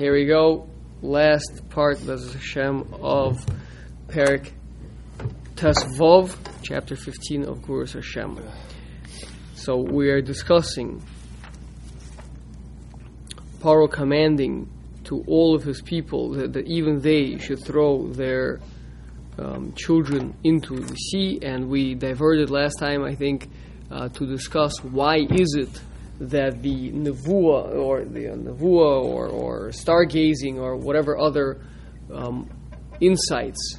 Here we go. Last part, Bezos Hashem, of Perik Tesvov, chapter 15 of Gevuras Hashem. So we are discussing Paro commanding to all of his people that, that even they should throw their um, children into the sea, and we diverted last time, I think, uh, to discuss why is it that the nevuah or the uh, nevuah or, or stargazing or whatever other um, insights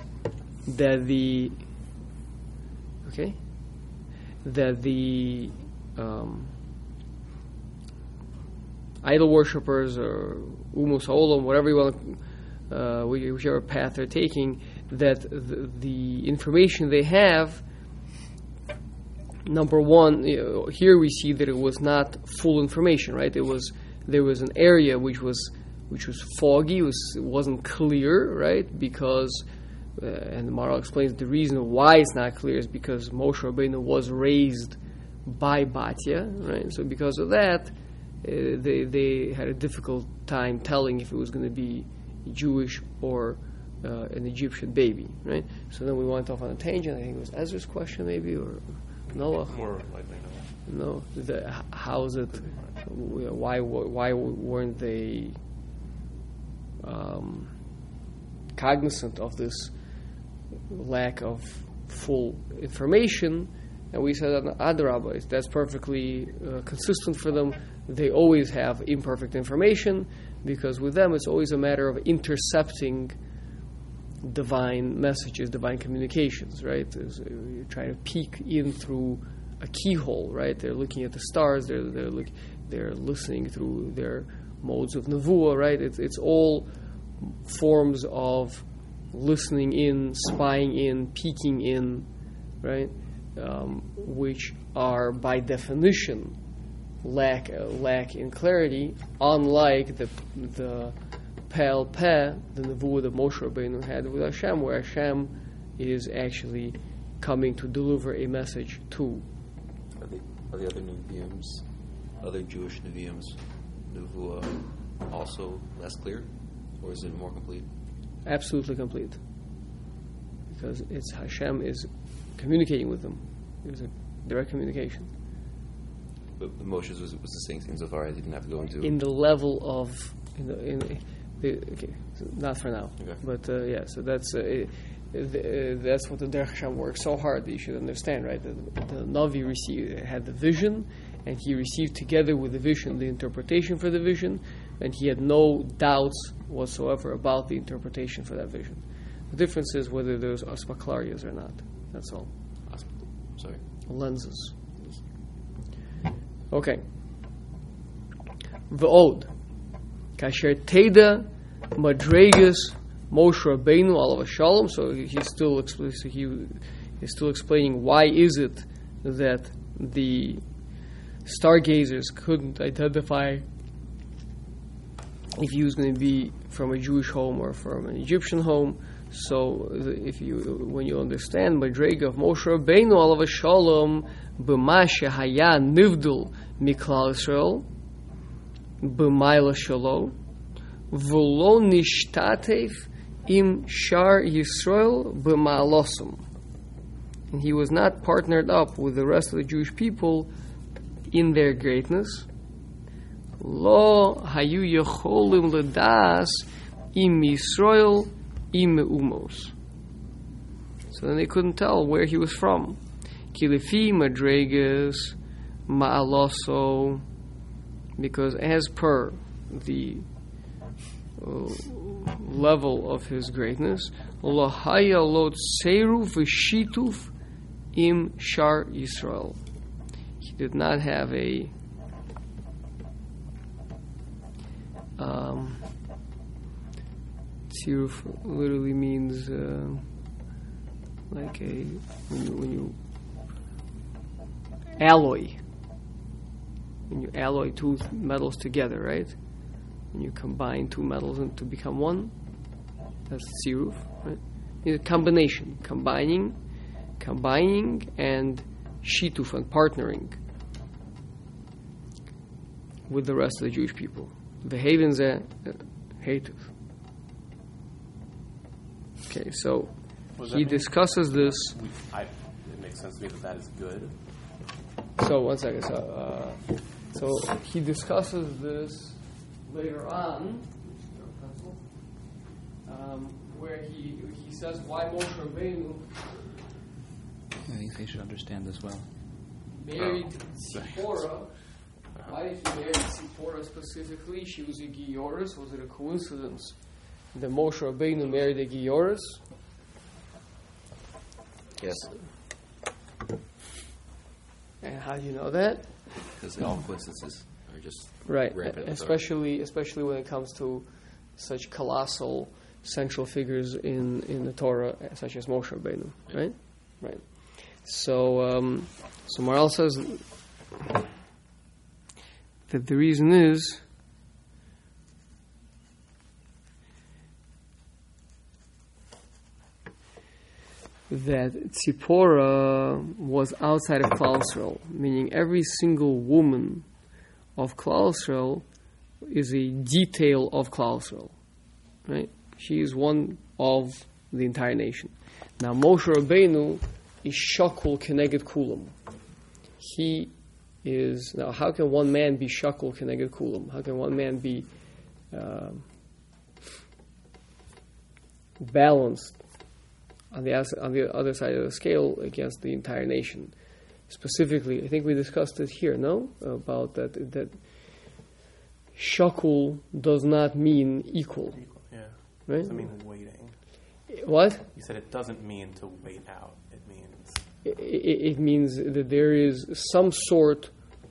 that the okay that the um, idol worshippers or umus olam, whatever you want, uh, whichever path they're taking, that the, the information they have number one, you know, here we see that it was not full information, right? It was there was an area which was which was foggy, was, wasn't clear, right? Because uh, and the Maharal explains the reason why it's not clear is because Moshe Rabbeinu was raised by Batya, right? So because of that, uh, they they had a difficult time telling if it was going to be Jewish or uh, an Egyptian baby, right? So then we went off on a tangent. I think it was Ezra's question, maybe, or Noah. More likely Noah. No, the, how is it? Why why weren't they um, cognizant of this lack of full information? And we said that Adarabba, that's perfectly uh, consistent for them. They always have imperfect information because with them it's always a matter of intercepting divine messages, divine communications, right? you're trying to peek in through a keyhole, right? They're looking at the stars, they're, they're, look, they're listening through their modes of nevuah, right? It's, it's all forms of listening in, spying in, peeking in, right? Um, which are by definition lack lack in clarity, unlike the the Pel Peh, the nevuah that Moshe Rabbeinu had with Hashem, where Hashem is actually coming to deliver a message to. Are the, are the other Nevi'im, other Jewish Nevi'im, nevuah also less clear, or is it more complete? Absolutely complete, because it's Hashem is communicating with them. It was a direct communication. But Moshe's was, was the same thing so far. as I didn't have to go into in the level of in the, in, okay, so not for now. Okay. But uh, yeah, so that's uh, it, uh, that's what the Derech Hashem works so hard that you should understand, right? The, the Navi received had the vision, and he received together with the vision the interpretation for the vision, and he had no doubts whatsoever about the interpretation for that vision. The difference is whether there's aspaklarias or not. That's all. Sorry. Lenses. Okay. The Ode. Kasher Teda Madregas Moshe Rabbeinu Alav Shalom. So he's still he is still explaining why is it that the stargazers couldn't identify if he was going to be from a Jewish home or from an Egyptian home. So if you when you understand Madrega of Moshe Rabbeinu Alav Shalom b'mashe haya nivdul miklal Israel b'mayla shalo, v'lo nishtatev im shar Yisrael b'ma'alosum. And he was not partnered up with the rest of the Jewish people in their greatness. Lo hayu yecholim ledas im Yisrael im umos. So then they couldn't tell where he was from. Kilifi madregas ma'aloso because as per the uh, level of his greatness, lahaya lot seru v'shituf im shar Yisrael. He did not have a um, literally means uh, like a when you, when you alloy when you alloy two metals together, right? And you combine two metals to become one, that's tziruf, right? It's a combination, combining, combining, and shituf and partnering with the rest of the Jewish people. The havens, Hated. Okay, so What does that he mean? discusses this. We, I, it makes sense to me that that is good. So one second. So, uh, so he discusses this later on, um, where he he says why Moshe Rabbeinu I think they should understand this well. married Zipporah. Why did he marry Zipporah specifically? She was a Gioris. Was it a coincidence that Moshe Rabbeinu married a Gioris? Yes, And how do you know that? Because all coincidences are just Right, rampant. with our- especially especially when it comes to such colossal central figures in, in the Torah, such as Moshe Rabbeinu, right? Right. So, um, so Maral says that the reason is that Tzipora was outside of Klal Yisrael, meaning every single woman of Klal Yisrael is a detail of Klal Yisrael, right? She is one of the entire nation. Now Moshe Rabbeinu is shakul keneged kulam. He is now. How can one man be shakul keneged kulam? How can one man be um balanced on the on the other side of the scale against the entire nation? Specifically, I think we discussed it here. No, about that that shakul does not mean equal, Yeah. right? Doesn't mean waiting. What? You said it doesn't mean to wait out. It means it, it means that there is some sort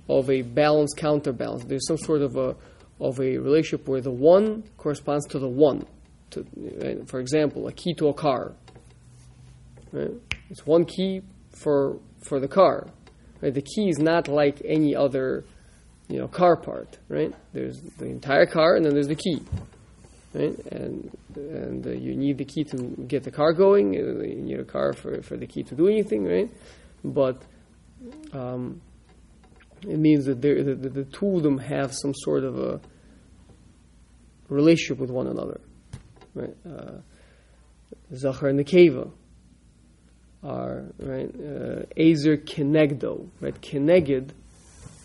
of a balance counterbalance. There's some sort of a of a relationship where the one corresponds to the one. To, right? For example, a key to a car. Right? It's one key for for the car. Right? The key is not like any other, you know, car part. Right? There's the entire car, and then there's the key. Right? And and uh, you need the key to get the car going. uh, You need a car for, for the key to do anything, right? But um, it means that, that the, the two of them have some sort of a relationship with one another, right? Uh, Zachar and Nekeva are right. Uh, Azer Kenegdo, right? Keneged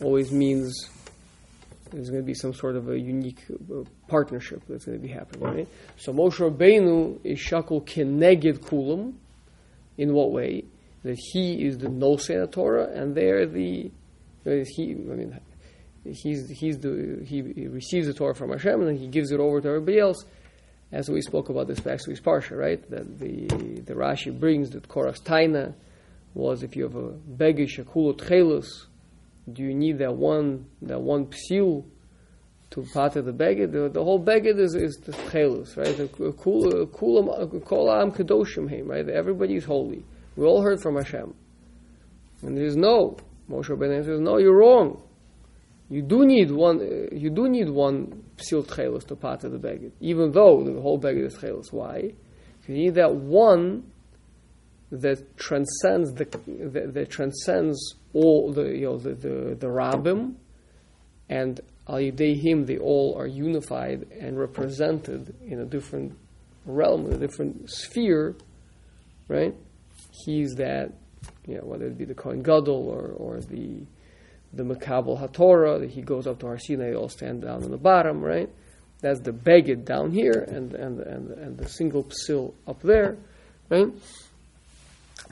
always means there's going to be some sort of a unique uh, partnership that's going to be happening, right? So Moshe Rabbeinu is shakul keneged kulam. In what way? That he is the nosei Torah, and they're the uh, he. I mean, he's he's the he, he receives the Torah from Hashem, and then he gives it over to everybody else. As we spoke about this to his parsha, right? That the the Rashi brings that Korach's taina was if you have a begish akulot chelus, do you need that one that one psil to part of the beged? The, the whole beged is, is the chelus, right? The kula kulam kedoshim heim, right? Everybody is holy. We all heard from Hashem, and there's no Moshe Rabbeinu says no, you're wrong. You do need one. Uh, you do need one psil chelus to pata the beged, even though the whole beged is chelus. Why? You need that one that transcends the that, that transcends all the you know the the, the rabbim, and al him they all are unified and represented in a different realm, in a different sphere, right? He's that, you know, whether it be the Kohen Gadol or or the the Makabel HaTorah, he goes up to Har Sinai, they all stand down on the bottom, right? That's the beged down here, and and and and the single psil up there, right?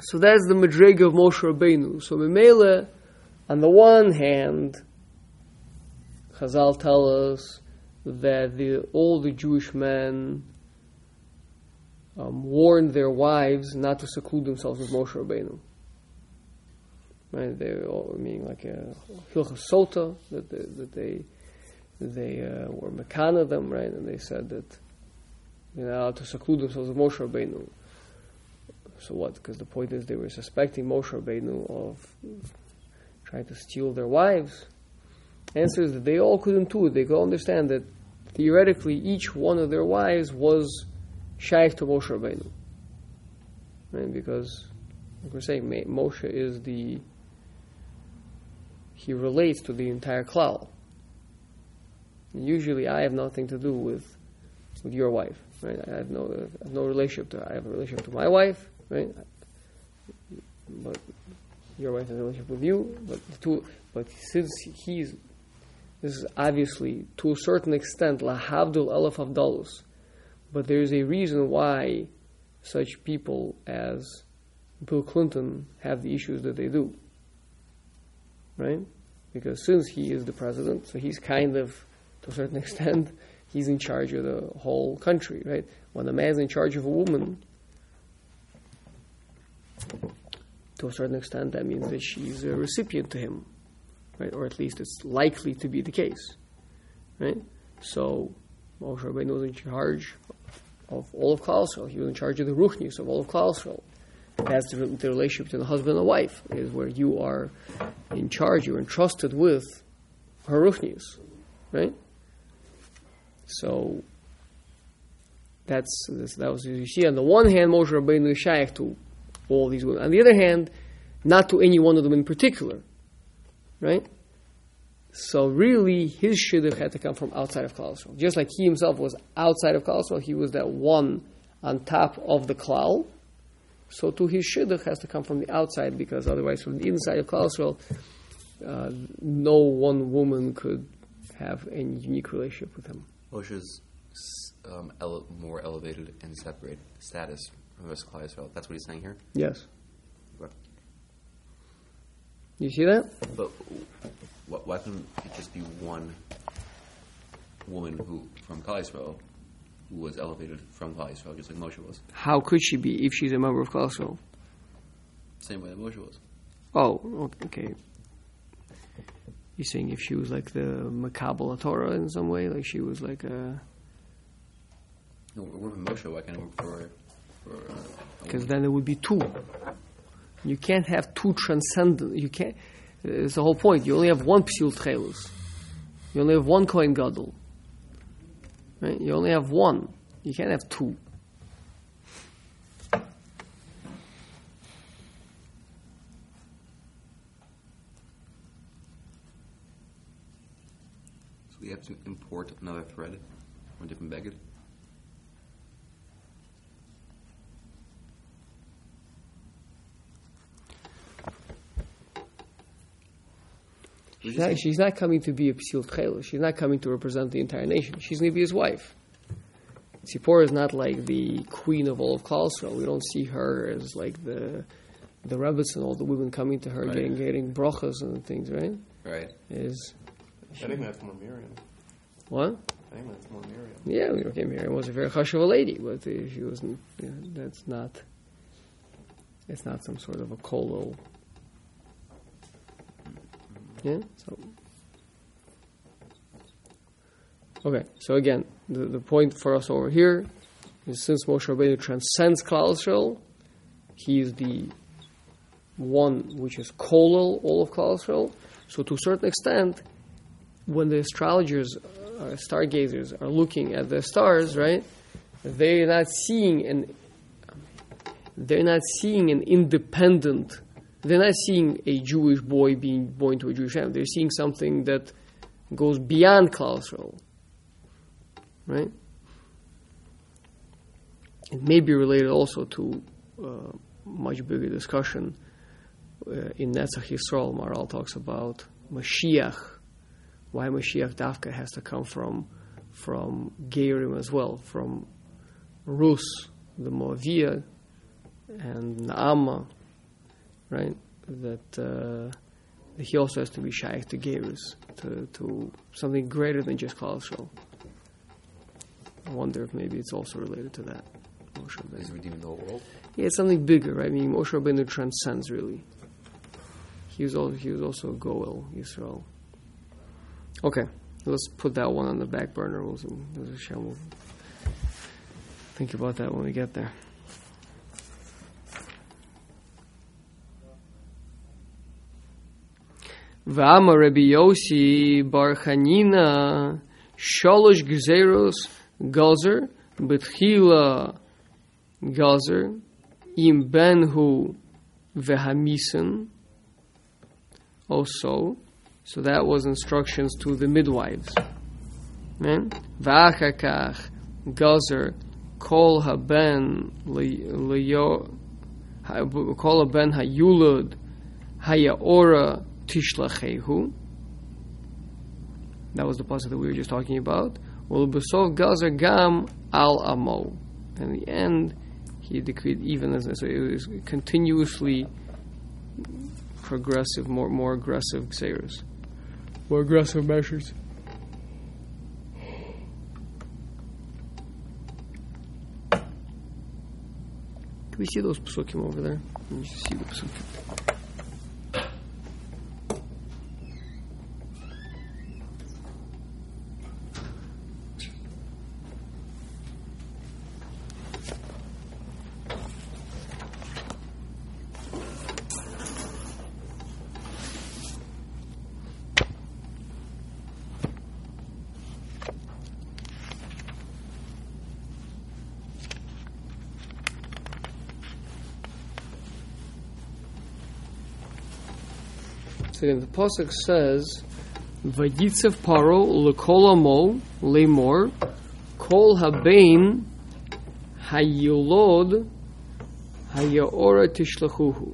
So that's the Madrega of Moshe Rabbeinu. So Memele, on the one hand, Chazal tell us that the, all the Jewish men um, warned their wives not to seclude themselves with Moshe Rabbeinu. Right? They all meaning like a Hilchas Sota that they, that they they uh, were mekana them, right? And they said that not allowed to seclude themselves with Moshe Rabbeinu. So what? Because the point is they were suspecting Moshe Rabbeinu of trying to steal their wives. Answer is that they all couldn't do it. They could understand that theoretically each one of their wives was shaykh to Moshe Rabbeinu. Right? Because, like we're saying, Moshe is the he relates to the entire klal. Usually, I have nothing to do with with your wife, right? I have no, I have no relationship to. I have a relationship to my wife, right? But your wife has a relationship with you, but two, but since he's, this is obviously to a certain extent lahavdul elef avdalus, but there is a reason why such people as Bill Clinton have the issues that they do, right? Because since he is the president, so he's kind of, to a certain extent, he's in charge of the whole country, right? When a man's in charge of a woman, to a certain extent, that means that she's a recipient to him, right? Or at least it's likely to be the case, right? So Moshe Rabbeinu was in charge of all of Klal He was in charge of the ruchnis of all of Klal Yisrael. That's the, the relationship between the husband and wife, is where you are in charge, you're entrusted with her ruchnis, right? So that's this, that was you see on the one hand Moshe Rabbeinu is shaykh to all these women. On the other hand, not to any one of them in particular, right? So really, his shidduch had to come from outside of Klal. Just like he himself was outside of Klal he was that one on top of the klal. So to his shidduch has to come from the outside because otherwise, from the inside of Klal Yisrael, uh, no one woman could have a unique relationship with him. Moshe's um, ele- more elevated and separate status from the rest of Klal Yisrael. That's what he's saying here. Yes. You see that? but wh- why couldn't it just be one woman who from Klal Yisrael who was elevated from Klal Yisrael, just like Moshe was? How could she be if she's a member of Klal Yisrael? Same way that Moshe was. Oh, okay. You're saying if she was like the Makabal Torah in some way, like she was like a. No, we're working Moshe. Why can't I work for? uh, Because then it would be two. You can't have two transcendent. You can't. It's the whole point. You only have one psil tchelus. You only have one kohen gadol. Right? You only have one. You can't have two. So we have to import another thread from a different beged. She's not, she's not coming to be a psil tchelus. She's not coming to represent the entire nation. She's going to be his wife. Tzipporah is not like the queen of all of Klal Yisrael. We don't see her as like the the rabbis and all the women coming to her Right. getting getting brachas and things, right? Right. Is I think that's more Miriam. what? I think that's more Miriam. Yeah, we okay, Miriam was a very chashuva lady, but uh, she wasn't. You know, that's not. It's not some sort of a kolo. Yeah. So. Okay. So again, the the point for us over here is since Moshe Rabbeinu transcends Klal Yisrael, he is the one which is kolel all of Klal Yisrael. So to a certain extent, when the astrologers, uh, stargazers, are looking at the stars, right, they're not seeing an they're not seeing an independent. They're not seeing a Jewish boy being born to a Jewish family. They're seeing something that goes beyond Yisrael, right? It may be related also to uh, much bigger discussion uh, in Netzach Yisrael. Maral talks about Mashiach why Mashiach Dafka has to come from from Gerim as well, from Rus, the Moavia, and Naama, right? That, uh, he also has to be shaykh to Gerus, to, to something greater than just Klal I wonder if maybe it's also related to that. Moshe Rabbeinu. He's redeeming the whole world. Yeah, it's something bigger, right? I mean, Moshe Rabbeinu transcends really. He was also, he was also a Goel Yisrael. Okay, let's put that one on the back burner. We'll, we'll think about that when we get there. V'ama Rabbi Yossi Bar Chanina Sholosh Gzeros Gazer Betchila Gazer Im Benhu Vehamisen also so that was instructions to the midwives. V'achakach gazer kol haben liyo kol haben hayulud hayaora tishlachehu. That was the pasuk that we were just talking about. Well, besov gazer gam al amo. In the end, he decreed even as so it was continuously progressive, more more aggressive xeris, more aggressive measures. Can we see those psukim over there? Let me see the psukim. Again, the pasuk says, "Vayitzev paro lekol amo lemor kol habein hayulod hayaora tishlachuhu."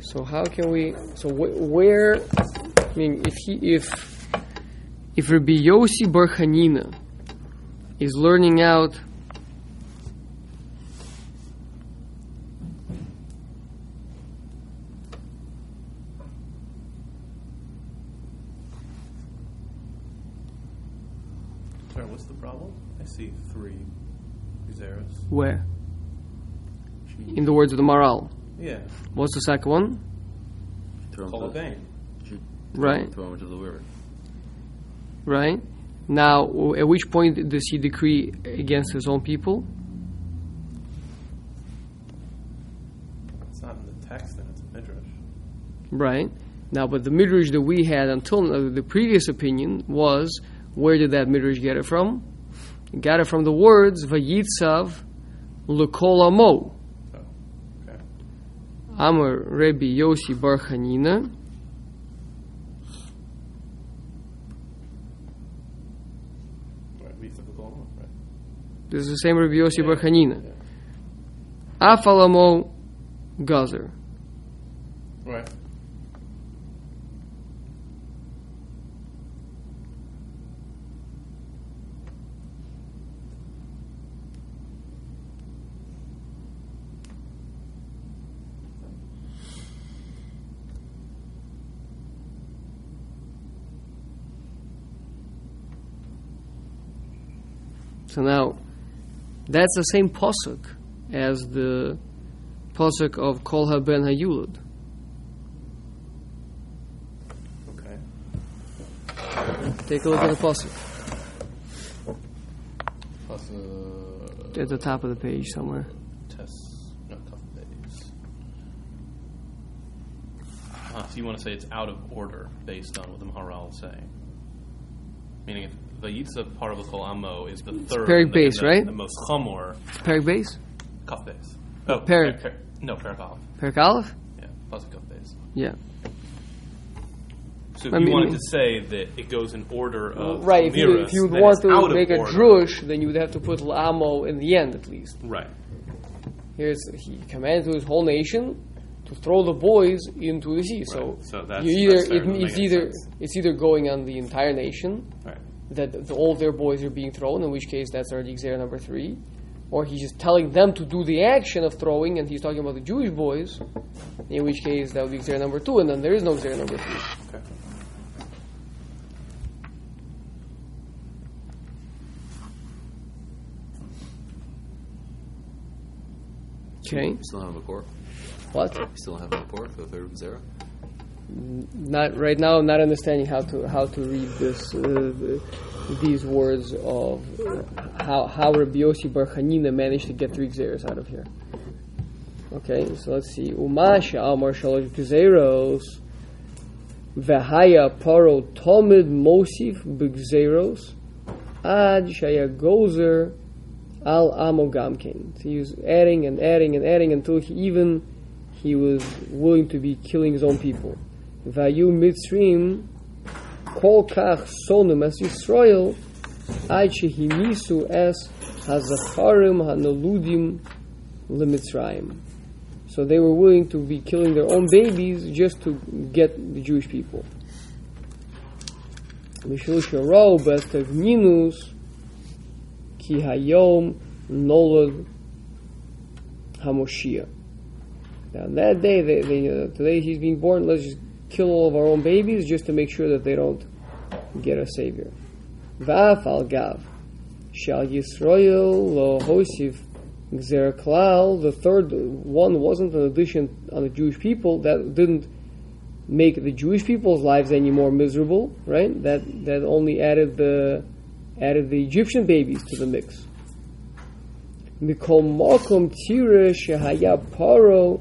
So how can we? So wh- where? I mean, if he if if Rabbi Yossi Bar Chanina is learning out Sorry, what's the problem? I see three Uzeras. where in the words of the Maral. Yeah, What's the second one? Throw him call a. Right, Throw him into the river. right. Now, at which point does he decree against his own people? It's not in the text, and it's a midrash. Right. Now, but the midrash that we had until now, the previous opinion was where did that midrash get it from? It got it from the words Vayitzav Lekol Amo. Amar Rebbe Yossi Bar Chanina. Right, we took a call, right? This is the same Rabbi Yossi Bar Yeah, yeah. Afalamo Gazer. Right. So now, that's the same posuk as the posuk of Kol HaBen HaYulad. Okay. Take a look at the posuk Plus, uh, at the top of the page somewhere. test, no, tough days. Ah, so you want to say it's out of order based on what the Maharal is saying? Meaning, if the Yitza part of the Kol Amo is the third, Perik base, right? The most chamor, It's Perik base? kaf base. Oh, Perik. per- per- no, Perik Aleph. Perik Aleph? Yeah, plus kaf base. Yeah. So if I you mean- wanted to say that it goes in order of right, if you, if you would want to make a drush, then you would have to put Lamo in the end at least. Right. Here's he commanded to his whole nation to throw the boys into the sea. So, Right. So that's- you either that's it, Doesn't it's either sense. it's either going on the entire nation Right. that the, all their boys are being thrown, in which case that's already gzera number three, or he's just telling them to do the action of throwing, and he's talking about the Jewish boys, in which case that would be gzera number two, and then there is no gzera number three. Okay. Okay, You still have a core? What? You still have a core for the third Zera? Not right now. Not understanding how to how to read this uh, the, these words of uh, how how Rabbi Yossi Bar Chanina managed to get three gzeros out of here. Okay, so let's see. Umasha Amar Shalosh Gzeros Vehaya Paro Tomid Mosif B'Gzeros Ad Shaya Gozer Al Amo Gamkin. So he was adding and adding and adding until he even he was willing to be killing his own people. Vayu Mitzrim kol kach sonum es Yisrael, ad shehinisu es hazacharim hanaludim limitzrayim. So they were willing to be killing their own babies just to get the Jewish people. Mishul sharo bestagninus ki hayom nolad Hamoshia. Now that day, they, they, uh, today he's being born. Let's just kill all of our own babies just to make sure that they don't get a savior. Va'af al gav shal Yisrael lo hosif gzer. The third one wasn't an addition on the Jewish people that didn't make the Jewish people's lives any more miserable. Right? That that only added the added the Egyptian babies to the mix. Mikol mokum tira shehaya paro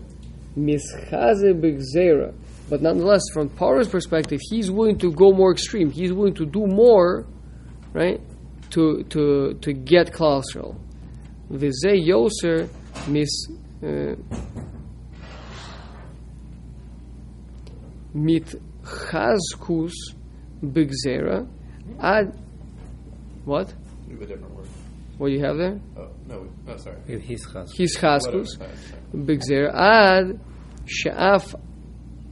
mischaze b'gzera. But nonetheless, from Paro's perspective, he's willing to go more extreme. He's willing to do more, right, to to to get Klal Yisrael. V'zeh yoser mis uh, mit chazkus b'gzera ad what? We have a different word. What do you have there? Oh, no, oh, sorry. He's chas. His chaskus b'gzer ad she'af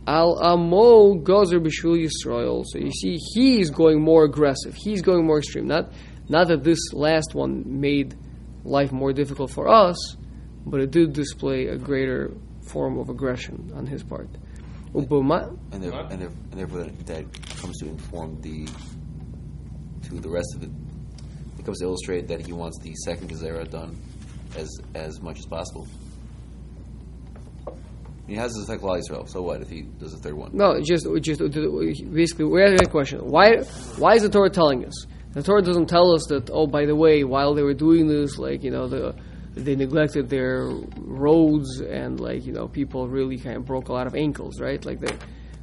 al amo gozer b'shul Yisrael. So you see, he's going more aggressive. He's going more extreme. Not, not that this last one made life more difficult for us, but it did display a greater form of aggression on his part. Ubuma, And, there, and, there, and therefore that comes to inform the to the rest of it. It comes to illustrate that he wants the second Gezerah done as as much as possible. He has his affect Klal Yisrael. So what if he does a third one? No, just just basically we're asking a question. Why why is the Torah telling us? The Torah doesn't tell us that. Oh, by the way, while they were doing this, like you know, the they neglected their roads and like you know, people really kind of broke a lot of ankles, right? Like they,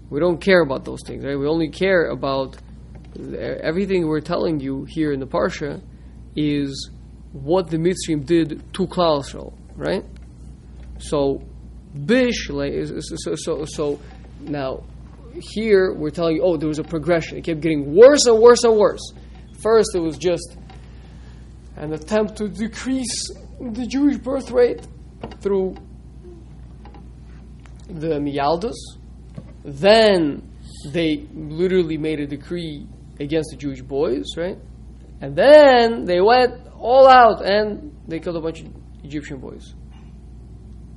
we don't care about those things, right? We only care about everything we're telling you here in the parsha is what the Mitzrim did to Klal Yisrael, right? So Bish, so, so, so now here we're telling you, oh, there was a progression. It kept getting worse and worse and worse. First, it was just an attempt to decrease the Jewish birth rate through the Miyaldas. Then they literally made a decree against the Jewish boys, right? And then they went all out and they killed a bunch of Egyptian boys.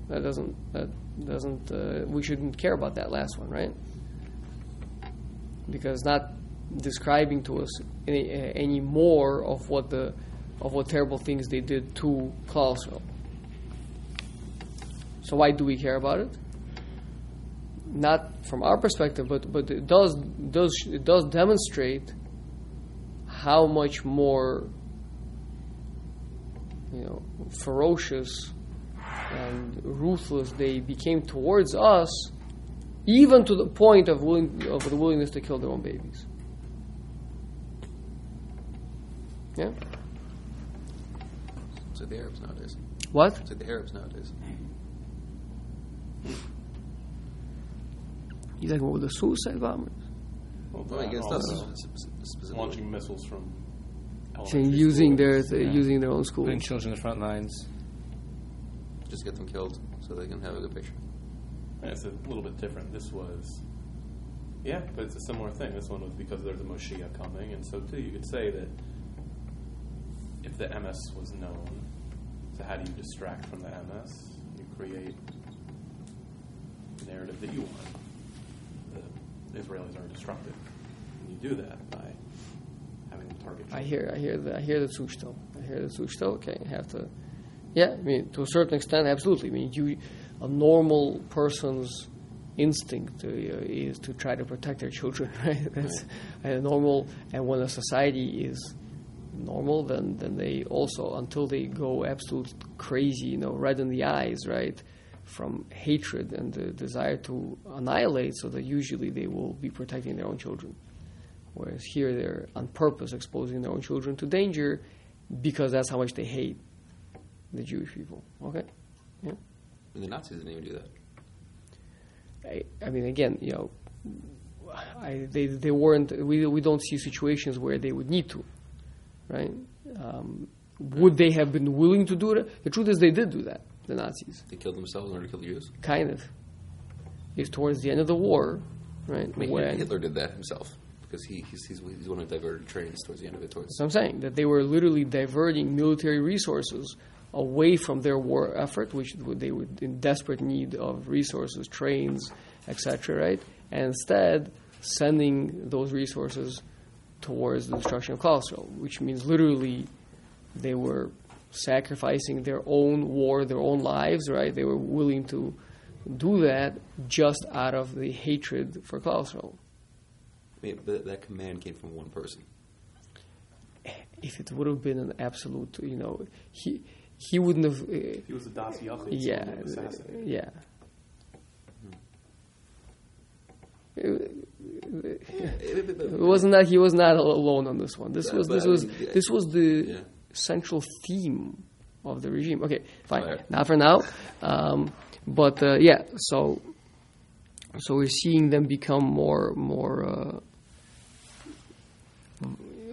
That doesn't that doesn't uh, we shouldn't care about that last one, right? Because not describing to us any, uh, any more of what the of what terrible things they did to Klal. So why do we care about it? Not from our perspective, but but it does does it does demonstrate how much more you know ferocious and ruthless they became towards us, even to the point of, willing, of the willingness to kill their own babies. Yeah? So the Arabs nowadays. What? So the Arabs nowadays. You talking about the suicide bombers? Well, Well, I guess that's uh, launching missiles from Saying elementary using their schools. th- using their own schools. Putting children in the front lines. Just get them killed so they can have a good picture. Yeah, It's a little bit different. This was, yeah, but it's a similar thing. This one was because there's a Moshiach coming, and so too, you could say that if the MS was known, so how do you distract from the MS? You create a narrative that you want. The Israelis are destructive, and you do that by having them target. I children. hear, I hear, the, I hear the zushto. I hear the zushto. Okay, you have to. Yeah, I mean, to a certain extent, absolutely. I mean, you, a normal person's instinct uh, is to try to protect their children, right? That's a normal. And when a society is normal, then then they also, until they go absolute crazy, you know, red in the eyes, right, from hatred and the desire to annihilate, so that usually they will be protecting their own children. Whereas here they're on purpose exposing their own children to danger because that's how much they hate the Jewish people. Okay? Yeah. And the Nazis didn't even do that. I, I mean, again, you know, I, they they weren't. We we don't see situations where they would need to, right? Um, would they have been willing to do it? The truth is, they did do that. The Nazis, They killed themselves in order to kill the Jews. kind of. Is towards the end of the war, right? I mean, when- Hitler did that himself because he, he's, he's, he's the one who diverted trains towards the end of it. Towards So I'm saying that they were literally diverting military resources away from their war effort, which they were in desperate need of resources, trains, etc. Right, and instead sending those resources towards the destruction of Klal Yisrael, which means literally they were sacrificing their own war, their own lives. Right, they were willing to do that just out of the hatred for. I mean, but that command came from one person. if it would have been an absolute, you know, he he wouldn't have. Uh, He was a Das Yachid, yeah, someone who yeah. It wasn't that he was not alone on this one. This Yeah, was but this I was mean, this was the Yeah. central theme of the regime. Okay, fine, Right. not for now. Um, but uh, yeah, so so we're seeing them become more more uh,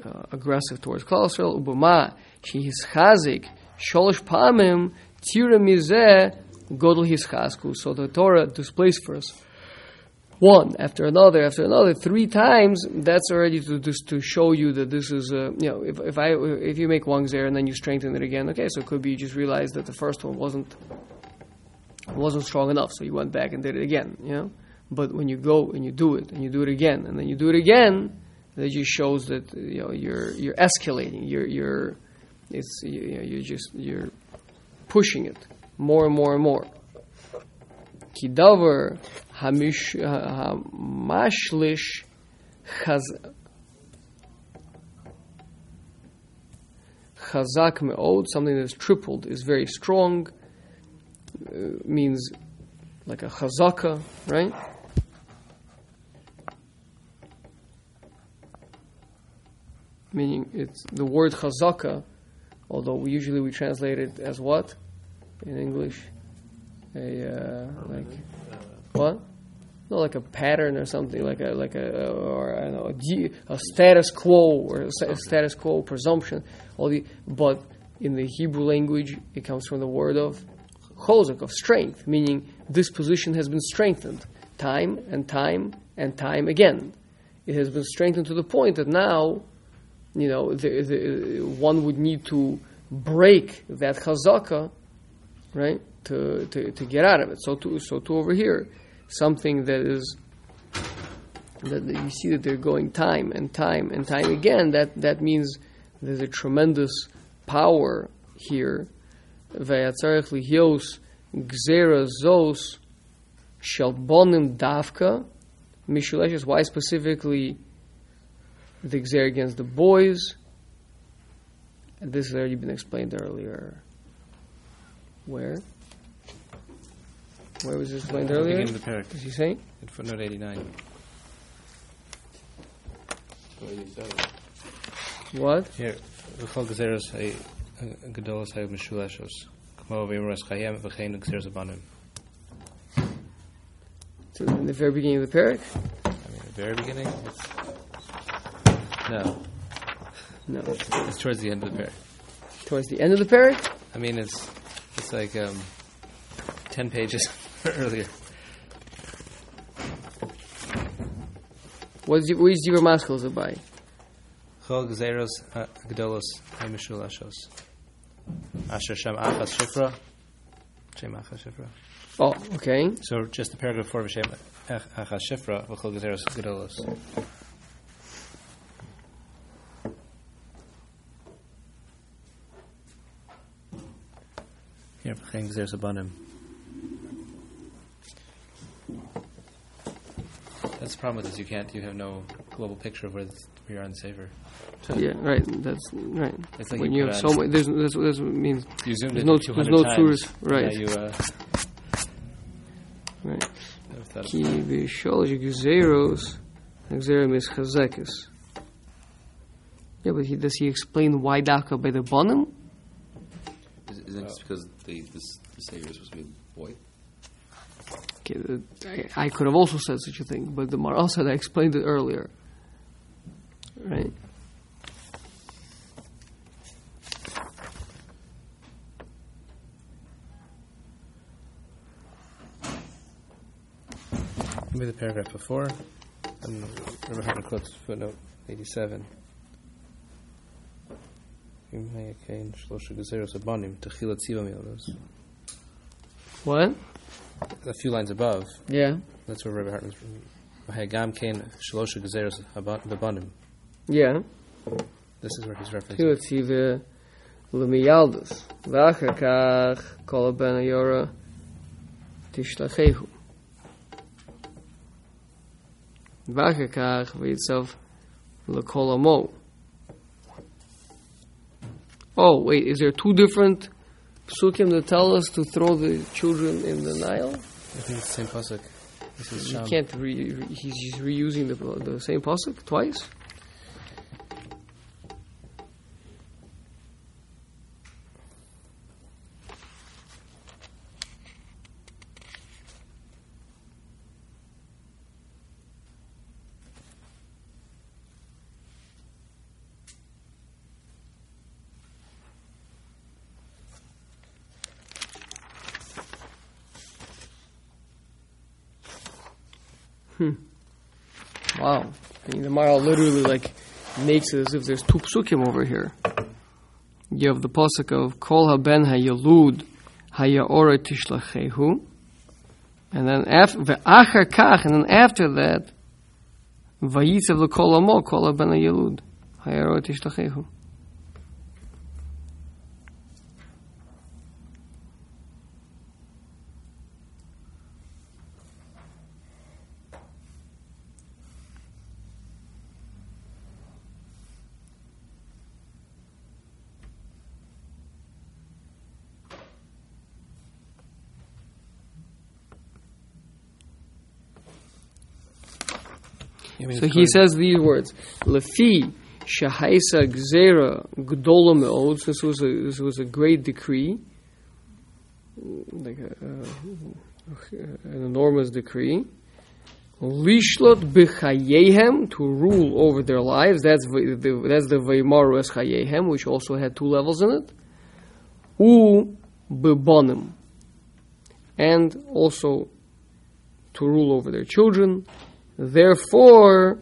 uh, aggressive towards Klal Ubama she's chazik sholosh pamim tira mizeh godel his chasku. So the Torah displays for us one after another after another three times. That's already to just to show you that this is uh, you know if if I if you make one there and then you strengthen it again. Okay, so it could be you just realized that the first one wasn't wasn't strong enough, so you went back and did it again. You know, but when you go and you do it and you do it again and then you do it again, that just shows that you know you're you're escalating. You're you're it's you, know, you're just you're pushing it more and more and more. Kidavar hamish ha- hamashlish chaz chazak me'od, something that's tripled, is very strong. Uh, means like a chazaka, right? Meaning, it's the word chazaka, although we usually we translate it as what in English? A uh, like what? No, like a pattern or something, like a like a or I status quo or a sta- status quo presumption. All the but in the Hebrew language, it comes from the word of chozak of strength, meaning this position has been strengthened time and time and time again. It has been strengthened to the point that now, you know, the, the, one would need to break that chazaka, right, to, to, to get out of it. So to so to over here, something that is that you see that they're going time and time and time again. That that means there's a tremendous power here. Vayatzarech lihios zos davka. Why specifically the gzera against the boys? And this has already been explained earlier. Where? Where was this explained earlier? Beginning of the parak, Is he saying? in footnote 89. Well, you said it. What? Here, v'chol gezeros hay uh, gedolos hay mishuleshos. Kmo v'imros chayem v'chein gezeros abanim. So in the very beginning of the parak? I mean, the very beginning? It's, no, No. it's towards the end of the parak. Towards the end of the parak? I mean, it's it's like um, 10 pages earlier. What is what is your maskels by? Chol gezeros uh, gedolos hay mishuleshos. Asher shem achas shifra. Shem achas shifra. Oh, okay. So just the paragraph before V'shem achas shifra v'chol gezeros gedolos. Here, v'chein gezeros abanim. That's the problem with this. You can't. You have no global picture of where, this, where you are in the Sefer. Yeah, right. That's right. It's like when you you have so much, there's, there's, there's means You zoomed There's in no- 200 there's no times. tourist- right. Yeah, you. Uh, right. never thought of Ki b'sholosh gezeros, gezerim is chazekes. Yeah, but he, does he explain why daka by the bottom? Is, just because the, this, the Savior is supposed to be a boy? Okay, the- I, I could have also said such a thing, but the Maral said I explained it earlier. Right? Maybe the paragraph before. And Rabbi Hartman quotes footnote 87. What? A few lines above, Yeah. that's where Rabbi Hartman's. והיה גם כן שלושה גזירות הבונים. Yeah. This is where he's referencing. תציבה למיילדס, ואחר כך כל הבן היורה תשלחהו. ואחר כך ויצב לכל עמו. Oh, wait, is there two different psukim that tell us to throw the children in the Nile? I think it's the same pasuk. You can't re- re- he's reusing the, the same pasuk twice? Hmm. Wow. I mean, the Maharal literally like makes it as if there's two psukim over here. You have the pasuk of Kol haben hayalud hayaora tishlachehu, and then after ve'achar kach, and then after that, vayitzav l'kol amo kol haben hayalud hayaora tishlachehu. Mean So he says these words: "Lefi shahaisa gzera gdola meod." This was a this was a great decree, like a, uh, an enormous decree. Lishlot b'chayehem to rule over their lives. That's the, that's the vaymaru es chayehem, which also had two levels in it. U b'bonim, and also to rule over their children. Therefore,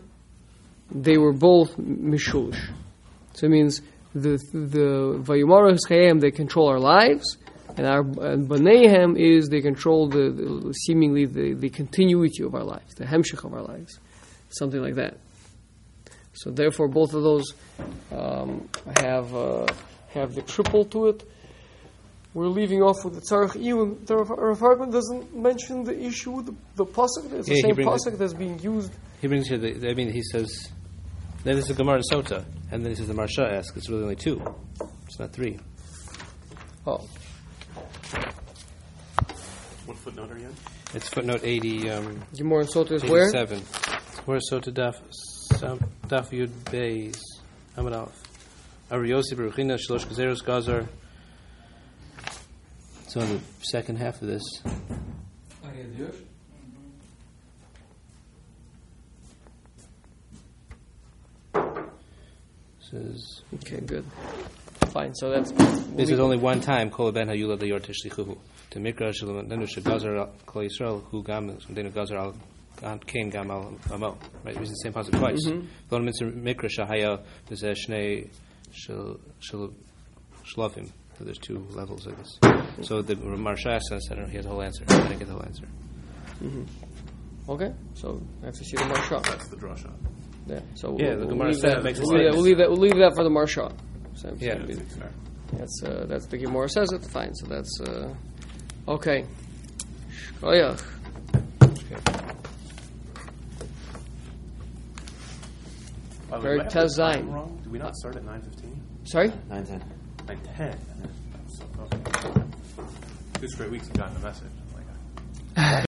they were both mishulish. So it means the the vayumara chayim they control our lives, and our banehem is they control the, the seemingly the, the continuity of our lives, the hemshich of our lives, something like that. So therefore, both of those um, have uh, have the triple to it. We're leaving off with the tzarech even. The Rav Hartman doesn't mention the issue the, the pasuk. It's Yeah, the same pasuk that's being used. He brings here the, I mean, he says, then this is the Gemara in Sota, and then he says the Maharsha asks, it's really only two. It's not three. Oh, What footnote are you in? It's footnote 80, um, Gemara and Sota is where? 87. Where Sota Daf, Daf Yud Beis, Amad Aleph. Ariyosi Baruchina, Shalosh Gazeros Gazar. It's on the second half of this. says, Okay, good. Fine. So that's This is only one time, Kol Ben Hayula Leyor Tishlichuhu. To Mikra Shalom Nenu Shagazar Kol Yisrael, Hu Gam, Denu Gazar Al Kain Gam Al Amo. Right, use the same passage twice. Mm-hmm. V'on Mitzvah Mikra Shahaya, a Shnei Shal- Shlofim. So there's two levels of this. So the Maharsha says, I don't know, he has the whole answer. I didn't get the whole answer. okay. So I have to see the Maharsha. That's the draw shot. Yeah. So Yeah, we'll, the we'll Gemara leave said that. makes we'll, leave that, we'll leave that. We'll leave that for the Maharsha. So, Yeah. so That's fair. that's uh, that's the Gemara says it. Fine. So that's uh, okay. Shkoyach. By the Very way, do I have the Tezain. time wrong? Do we not start at 9.15? Sorry. Nine ten. 9.10. So, okay. Two straight weeks have gotten the message.